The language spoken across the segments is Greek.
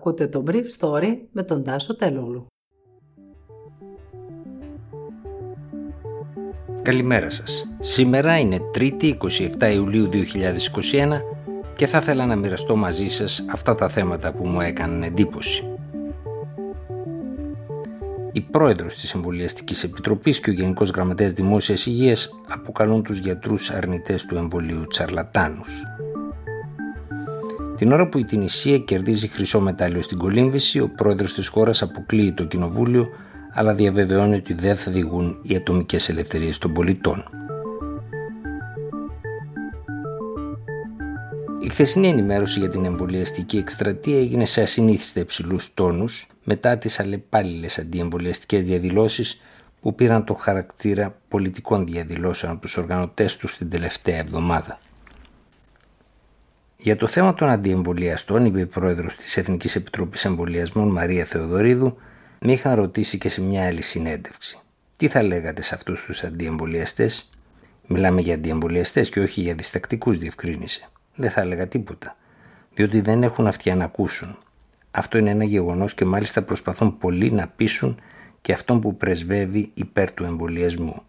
Ακούτε το Brief Story με τον Τάσο Τελούλου. Καλημέρα σας. Σήμερα είναι 3η 27 Ιουλίου 2021 και θα ήθελα να μοιραστώ μαζί σας αυτά τα θέματα που μου έκαναν εντύπωση. Η πρόεδρος της Εμβολιαστικής Επιτροπής και ο Γενικός Γραμματέας Δημόσιας Υγείας αποκαλούν τους γιατρούς αρνητές του εμβολίου τσαρλατάνους. Την ώρα που η Τινησία κερδίζει χρυσό μετάλλιο στην κολύμβηση, ο πρόεδρος της χώρας αποκλείει το κοινοβούλιο αλλά διαβεβαιώνει ότι δεν θα διηγούν οι ατομικές ελευθερίες των πολιτών. Η χθεσινή ενημέρωση για την εμβολιαστική εκστρατεία έγινε σε ασυνήθιστα υψηλούς τόνους μετά τις αλλεπάλληλες αντιεμβολιαστικές διαδηλώσεις που πήραν το χαρακτήρα πολιτικών διαδηλώσεων από τους οργανωτές τους την τελευταία εβδομάδα. Για το θέμα των αντιεμβολιαστών, είπε η πρόεδρος της Εθνικής Επιτροπής Εμβολιασμών Μαρία Θεοδωρίδου, με είχαν ρωτήσει και σε μια άλλη συνέντευξη. Τι θα λέγατε σε αυτούς τους αντιεμβολιαστές, Μιλάμε για αντιεμβολιαστές και όχι για διστακτικούς, διευκρίνησε. Δεν θα έλεγα τίποτα, διότι δεν έχουν αυτιά να ακούσουν. Αυτό είναι ένα γεγονός και μάλιστα προσπαθούν πολλοί να πείσουν και αυτόν που πρεσβεύει υπέρ του εμβολιασμού.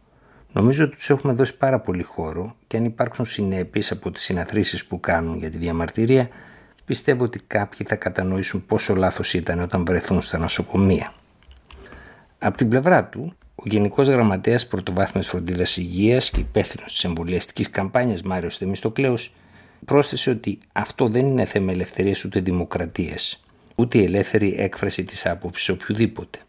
Νομίζω ότι τους έχουμε δώσει πάρα πολύ χώρο και αν υπάρξουν συνέπειες από τις συναθρήσεις που κάνουν για τη διαμαρτυρία, πιστεύω ότι κάποιοι θα κατανοήσουν πόσο λάθος ήταν όταν βρεθούν στα νοσοκομεία. Από την πλευρά του, ο Γενικός Γραμματέας Πρωτοβάθμιας Φροντίδας Υγείας και υπεύθυνος της εμβολιαστικής καμπάνιας Μάριος Θεμιστοκλέους πρόσθεσε ότι αυτό δεν είναι θέμα ελευθερίας ούτε δημοκρατίας, ούτε η ελεύθερη έκφραση της άποψης οποιοδήποτε.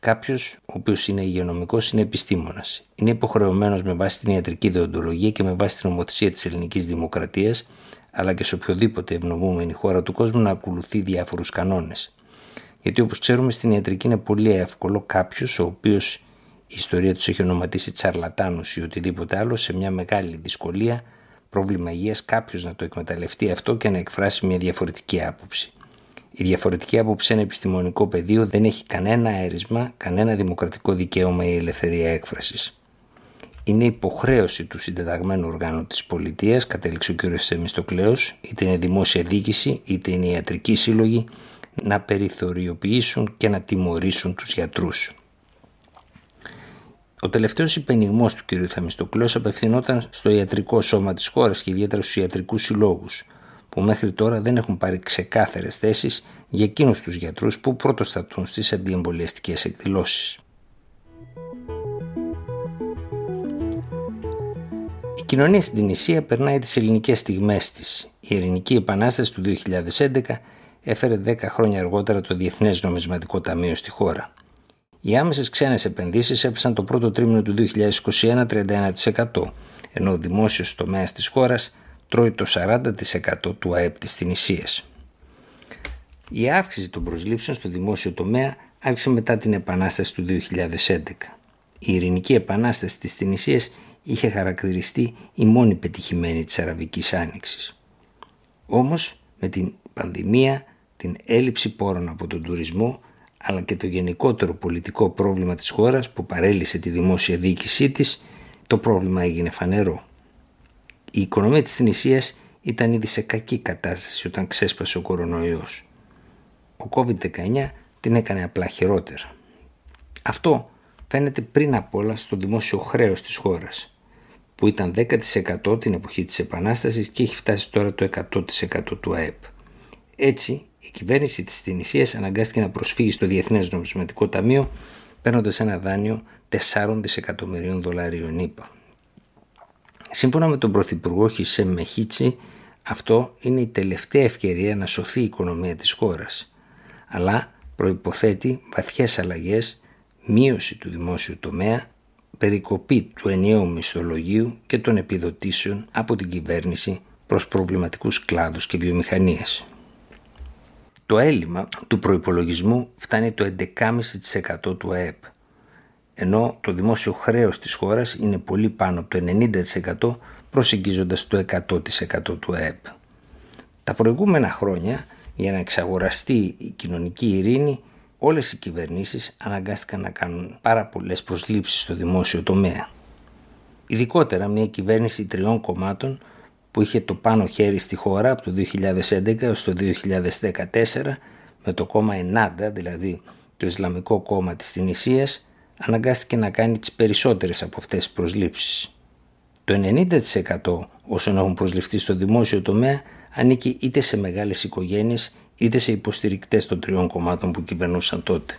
Κάποιος, ο οποίος είναι υγειονομικός, είναι επιστήμονας. Είναι υποχρεωμένος με βάση την ιατρική δεοντολογία και με βάση την ομοθεσία της ελληνικής δημοκρατίας, αλλά και σε οποιοδήποτε ευνομούμενη χώρα του κόσμου, να ακολουθεί διάφορους κανόνες. Γιατί όπως ξέρουμε, στην ιατρική είναι πολύ εύκολο κάποιος, ο οποίος η ιστορία τους έχει ονοματίσει τσαρλατάνου ή οτιδήποτε άλλο, σε μια μεγάλη δυσκολία, πρόβλημα υγείας, κάποιος να το εκμεταλλευτεί αυτό και να εκφράσει μια διαφορετική άποψη. Η διαφορετική άποψη σε ένα επιστημονικό πεδίο δεν έχει κανένα αέρισμα, κανένα δημοκρατικό δικαίωμα ή ελευθερία έκφρασης. Είναι υποχρέωση του συντεταγμένου οργάνου της πολιτείας, κατέληξε ο κ. Σεμιστοκλέο, είτε είναι δημόσια διοίκηση, είτε είναι ιατρική σύλλογη, να περιθωριοποιήσουν και να τιμωρήσουν τους γιατρούς. Ο τελευταίος υπενιγμός του κ. Θεμιστοκλέου απευθυνόταν στο ιατρικό σώμα της χώρας και ιδιαίτερα στους ιατρικούς συλλόγους, που μέχρι τώρα δεν έχουν πάρει ξεκάθαρες θέσεις για εκείνους τους γιατρούς που πρωτοστατούν στις αντιεμβολιαστικές εκδηλώσεις. Η κοινωνία στην Ισία περνάει τις ελληνικές στιγμές της. Η Ελληνική Επανάσταση του 2011 έφερε 10 χρόνια αργότερα το Διεθνές Νομισματικό Ταμείο στη χώρα. Οι άμεσες ξένες επενδύσεις έπεσαν το πρώτο τρίμηνο του 2021 31%, ενώ ο δημόσιος τομέας της χώρας τρώει το 40% του ΑΕΠ της Τινησίας. Η αύξηση των προσλήψεων στο δημόσιο τομέα άρχισε μετά την Επανάσταση του 2011. Η ειρηνική επανάσταση της Τινησίας είχε χαρακτηριστεί η μόνη πετυχημένη της Αραβικής Άνοιξης. Όμως με την πανδημία, την έλλειψη πόρων από τον τουρισμό αλλά και το γενικότερο πολιτικό πρόβλημα της χώρας που παρέλυσε τη δημόσια διοίκησή της, το πρόβλημα έγινε φανερό. Η οικονομία της Θηνησίας ήταν ήδη σε κακή κατάσταση όταν ξέσπασε ο κορονοϊός. Ο COVID-19 την έκανε απλά χειρότερα. Αυτό φαίνεται πριν απ' όλα στο δημόσιο χρέος της χώρας, που ήταν 10% την εποχή της Επανάστασης και έχει φτάσει τώρα το 100% του ΑΕΠ. Έτσι, η κυβέρνηση της Τινησίας αναγκάστηκε να προσφύγει στο Διεθνές Νομισματικό Ταμείο παίρνοντας ένα δάνειο 4 δισεκατομμυρίων δολαρίων ΗΠΑ. Σύμφωνα με τον Πρωθυπουργό Χισέ Μεχίτσι, αυτό είναι η τελευταία ευκαιρία να σωθεί η οικονομία της χώρας, αλλά προϋποθέτει βαθιές αλλαγές, μείωση του δημόσιου τομέα, περικοπή του ενιαίου μισθολογίου και των επιδοτήσεων από την κυβέρνηση προς προβληματικούς κλάδους και βιομηχανίες. Το έλλειμμα του προϋπολογισμού φτάνει το 11,5% του ΑΕΠ, ενώ το δημόσιο χρέος της χώρας είναι πολύ πάνω από το 90% προσεγγίζοντας το 100% του ΑΕΠ. Τα προηγούμενα χρόνια, για να εξαγοραστεί η κοινωνική ειρήνη, όλες οι κυβερνήσεις αναγκάστηκαν να κάνουν πάρα πολλές προσλήψεις στο δημόσιο τομέα. Ειδικότερα μια κυβέρνηση τριών κομμάτων που είχε το πάνω χέρι στη χώρα από το 2011 έως το 2014 με το κόμμα Ενάντα, δηλαδή το Ισλαμικό κόμμα της Τινησίας, αναγκάστηκε να κάνει τις περισσότερες από αυτές τις προσλήψεις. Το 90% όσων έχουν προσληφθεί στο δημόσιο τομέα ανήκει είτε σε μεγάλες οικογένειες είτε σε υποστηρικτές των τριών κομμάτων που κυβερνούσαν τότε.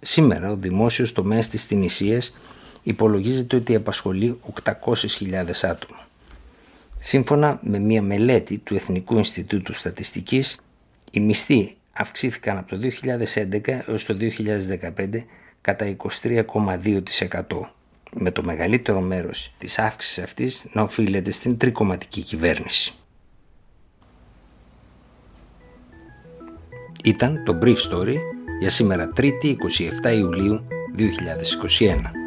Σήμερα ο δημόσιος τομέας της Τινησίας υπολογίζεται ότι απασχολεί 800.000 άτομα. Σύμφωνα με μια μελέτη του Εθνικού Ινστιτούτου Στατιστικής, οι μισθοί αυξήθηκαν από το 2011 έως το 2015 κατά 23,2% με το μεγαλύτερο μέρος της αύξησης αυτής να οφείλεται στην τρικοματική κυβέρνηση. Ήταν το Brief Story για σήμερα 3η 27 Ιουλίου 2021.